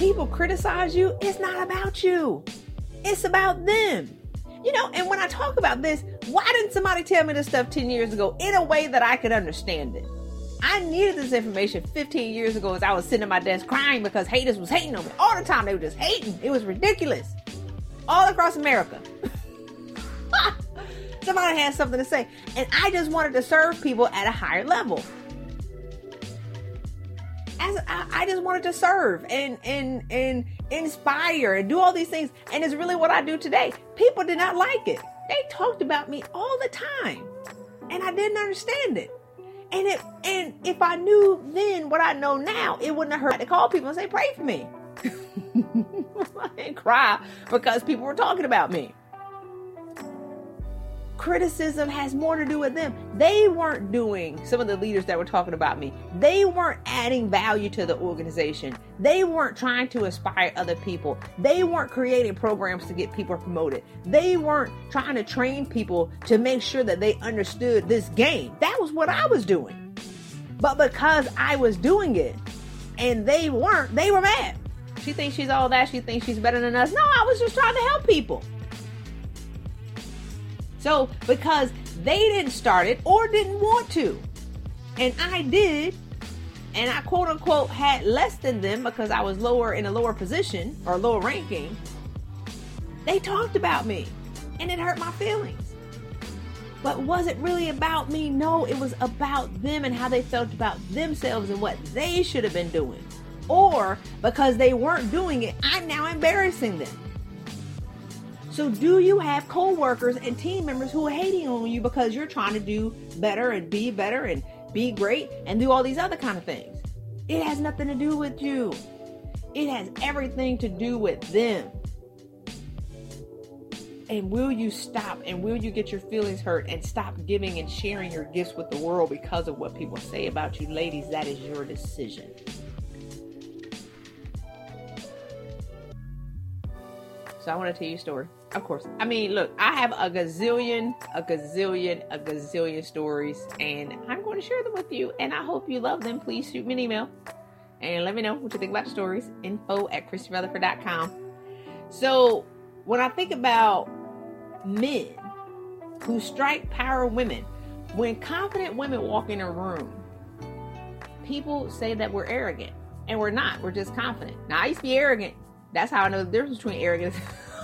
people criticize you, it's not about you. It's about them. You know, and when I talk about this, why didn't somebody tell me this stuff 10 years ago in a way that I could understand it? I needed this information 15 years ago as I was sitting at my desk crying because haters was hating on me all the time. They were just hating. It was ridiculous. All across America. Somebody had something to say. And I just wanted to serve people at a higher level. As I, I just wanted to serve and and and inspire and do all these things. And it's really what I do today. People did not like it. They talked about me all the time. And I didn't understand it. And it and if I knew then what I know now, it wouldn't have hurt to call people and say, pray for me. and cry because people were talking about me criticism has more to do with them. They weren't doing some of the leaders that were talking about me. They weren't adding value to the organization. They weren't trying to inspire other people. They weren't creating programs to get people promoted. They weren't trying to train people to make sure that they understood this game. That was what I was doing. But because I was doing it and they weren't, they were mad. She thinks she's all that. She thinks she's better than us. No, I was just trying to help people. So, because they didn't start it or didn't want to, and I did, and I quote unquote had less than them because I was lower in a lower position or lower ranking, they talked about me and it hurt my feelings. But was it really about me? No, it was about them and how they felt about themselves and what they should have been doing. Or because they weren't doing it, I'm now embarrassing them. So, do you have coworkers and team members who are hating on you because you're trying to do better and be better and be great and do all these other kind of things? It has nothing to do with you. It has everything to do with them. And will you stop and will you get your feelings hurt and stop giving and sharing your gifts with the world because of what people say about you? Ladies, that is your decision. So I want to tell you a story. Of course. I mean, look, I have a gazillion, a gazillion, a gazillion stories, and I'm going to share them with you. And I hope you love them. Please shoot me an email and let me know what you think about the stories. Info at ChristyRutherford.com. So, when I think about men who strike power women, when confident women walk in a room, people say that we're arrogant, and we're not. We're just confident. Now, I used to be arrogant. That's how I know the difference between arrogance.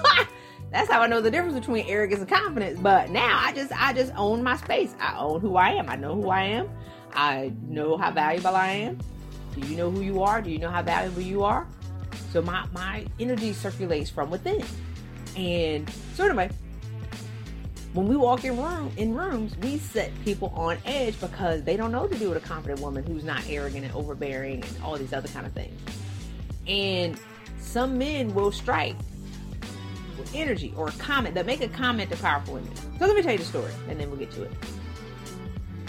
That's how I know the difference between arrogance and confidence. But now I just I just own my space. I own who I am. I know who I am. I know how valuable I am. Do you know who you are? Do you know how valuable you are? So my my energy circulates from within. And so anyway, when we walk in room in rooms, we set people on edge because they don't know to do with a confident woman who's not arrogant and overbearing and all these other kind of things. And some men will strike energy or a comment that make a comment to powerful women. So let me tell you the story and then we'll get to it.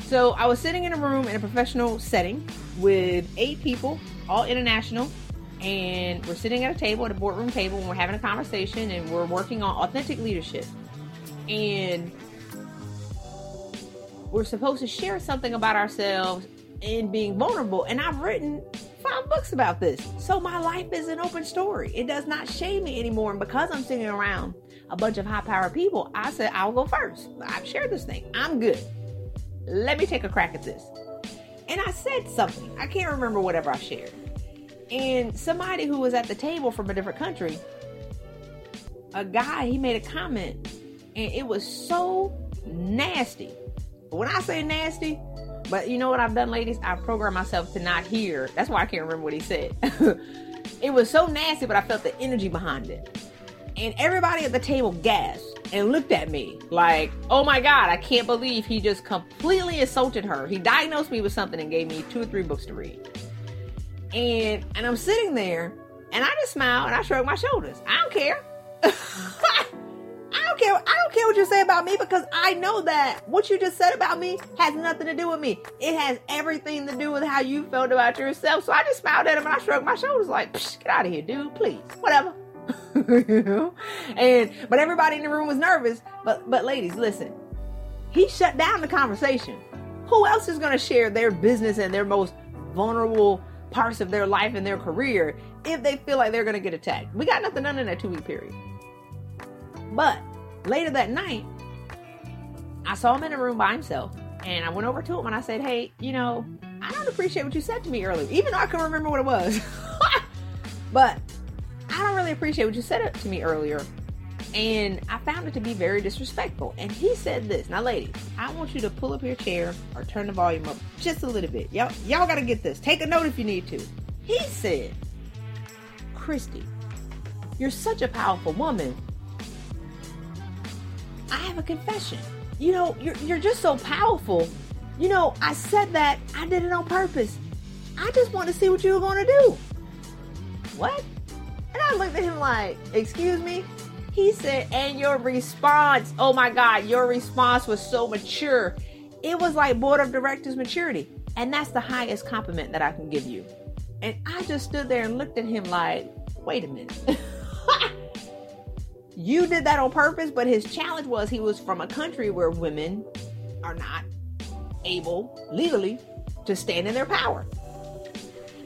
So I was sitting in a room in a professional setting with eight people, all international, and we're sitting at a table at a boardroom table and we're having a conversation and we're working on authentic leadership. And we're supposed to share something about ourselves and being vulnerable. And I've written five books about this. So my life is an open story. It does not shame me anymore. And because I'm sitting around a bunch of high power people, I said, I'll go first. I've shared this thing. I'm good. Let me take a crack at this. And I said something. I can't remember whatever I shared. And somebody who was at the table from a different country, a guy, he made a comment and it was so nasty. When I say nasty, but you know what I've done, ladies? I've programmed myself to not hear. That's why I can't remember what he said. it was so nasty, but I felt the energy behind it. And everybody at the table gasped and looked at me like, oh my God, I can't believe he just completely insulted her. He diagnosed me with something and gave me two or three books to read. And and I'm sitting there and I just smile and I shrug my shoulders. I don't care. don't care. I don't care what you say about me because I know that what you just said about me has nothing to do with me. It has everything to do with how you felt about yourself. So I just smiled at him and I shrugged my shoulders like, get out of here, dude, please. Whatever. And but everybody in the room was nervous. But but ladies, listen. He shut down the conversation. Who else is gonna share their business and their most vulnerable parts of their life and their career if they feel like they're going to get attacked. We got nothing done in that two week period. But later that night, I saw him in a room by himself and I went over to him and I said, Hey, you know, I don't appreciate what you said to me earlier, even though I can remember what it was. but I don't really appreciate what you said to me earlier. And I found it to be very disrespectful. And he said this. Now, ladies, I want you to pull up your chair or turn the volume up just a little bit. Y'all, y'all gotta get this. Take a note if you need to. He said, Christy, you're such a powerful woman. Have a confession. You know, you're, you're just so powerful. You know, I said that I did it on purpose. I just want to see what you were going to do. What? And I looked at him like, Excuse me? He said, And your response, oh my God, your response was so mature. It was like board of directors maturity. And that's the highest compliment that I can give you. And I just stood there and looked at him like, Wait a minute. you did that on purpose, but his challenge was he was from a country where women are not able legally to stand in their power.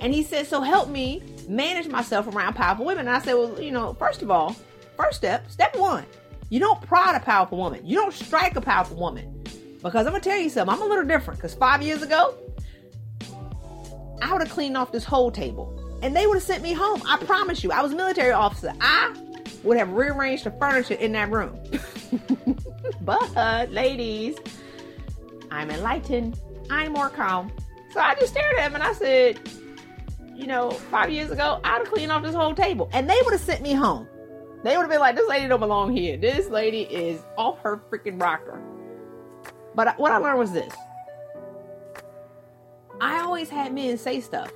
And he said, So help me manage myself around powerful women. And I said, Well, you know, first of all, first step, step one, you don't prod a powerful woman. You don't strike a powerful woman. Because I'm gonna tell you something, I'm a little different. Because five years ago, I would have cleaned off this whole table. And they would have sent me home. I promise you, I was a military officer. I would have rearranged the furniture in that room. but, ladies, I'm enlightened. I'm more calm. So I just stared at him and I said, you know, five years ago, I'd have cleaned off this whole table. And they would have sent me home. They would have been like, this lady don't belong here. This lady is off her freaking rocker. But what I learned was this I always had men say stuff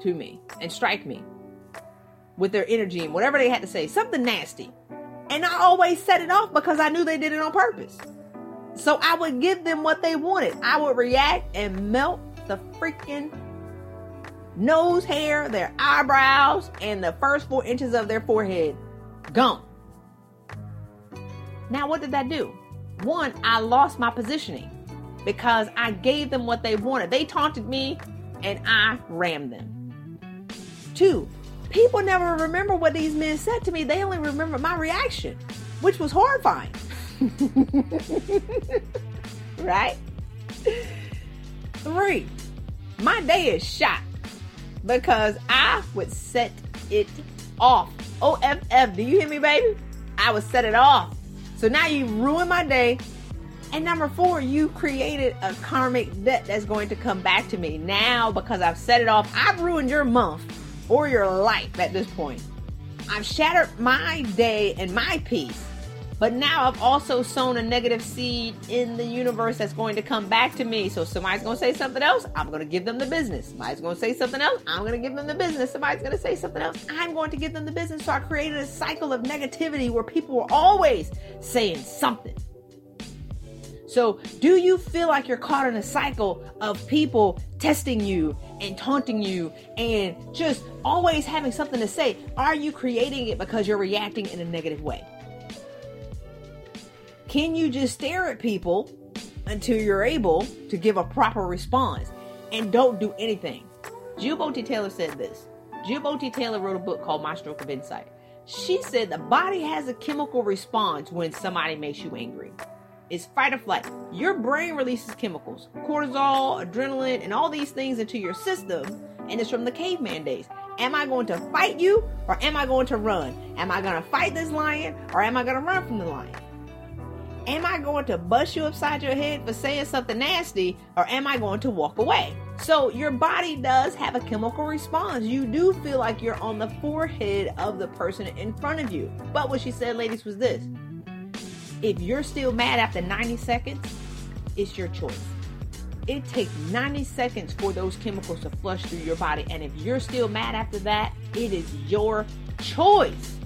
to me and strike me with their energy and whatever they had to say, something nasty. And I always set it off because I knew they did it on purpose. So I would give them what they wanted. I would react and melt the freaking nose hair, their eyebrows, and the first four inches of their forehead gone. Now, what did that do? One, I lost my positioning because I gave them what they wanted. They taunted me and I rammed them. Two, people never remember what these men said to me. They only remember my reaction, which was horrifying. right? Three, my day is shot because I would set it off. OFF, do you hear me, baby? I would set it off. So now you ruined my day. And number four, you created a karmic debt that's going to come back to me. Now, because I've set it off, I've ruined your month or your life at this point. I've shattered my day and my peace. But now I've also sown a negative seed in the universe that's going to come back to me. So somebody's going to say something else, I'm going to give them the business. Somebody's going to say something else, I'm going to give them the business. Somebody's going to say something else, I'm going to give them the business. So I created a cycle of negativity where people were always saying something. So, do you feel like you're caught in a cycle of people testing you and taunting you and just always having something to say? Are you creating it because you're reacting in a negative way? Can you just stare at people until you're able to give a proper response and don't do anything? Jill Bolte Taylor said this. Jill Bolte Taylor wrote a book called My Stroke of Insight. She said the body has a chemical response when somebody makes you angry. It's fight or flight. Your brain releases chemicals, cortisol, adrenaline, and all these things into your system, and it's from the caveman days. Am I going to fight you or am I going to run? Am I going to fight this lion or am I going to run from the lion? Am I going to bust you upside your head for saying something nasty or am I going to walk away? So, your body does have a chemical response. You do feel like you're on the forehead of the person in front of you. But what she said, ladies, was this if you're still mad after 90 seconds, it's your choice. It takes 90 seconds for those chemicals to flush through your body. And if you're still mad after that, it is your choice.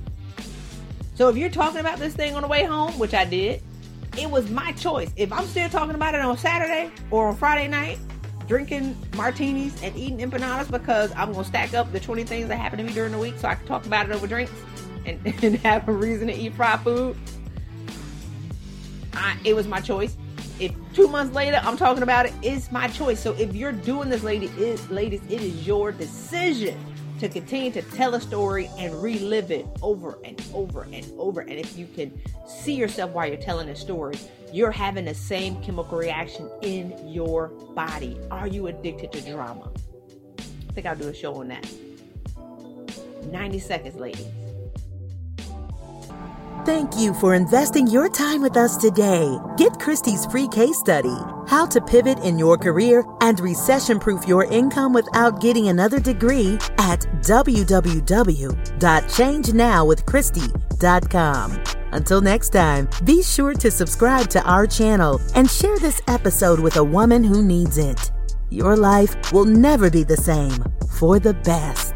So if you're talking about this thing on the way home, which I did, it was my choice. If I'm still talking about it on Saturday or on Friday night, drinking martinis and eating empanadas because I'm to stack up the 20 things that happened to me during the week so I can talk about it over drinks and, and have a reason to eat fried food. I, it was my choice. if two months later I'm talking about it, it's my choice. So if you're doing this, lady, is ladies, it is your decision to continue to tell a story and relive it over and over and over. And if you can see yourself while you're telling a story, you're having the same chemical reaction in your body. Are you addicted to drama? I think I'll do a show on that. 90 seconds, ladies. Thank you for investing your time with us today. Get Christy's free case study, How to Pivot in Your Career and Recession Proof Your Income Without Getting Another Degree at www.changenowwithchristy.com. Until next time, be sure to subscribe to our channel and share this episode with a woman who needs it. Your life will never be the same for the best.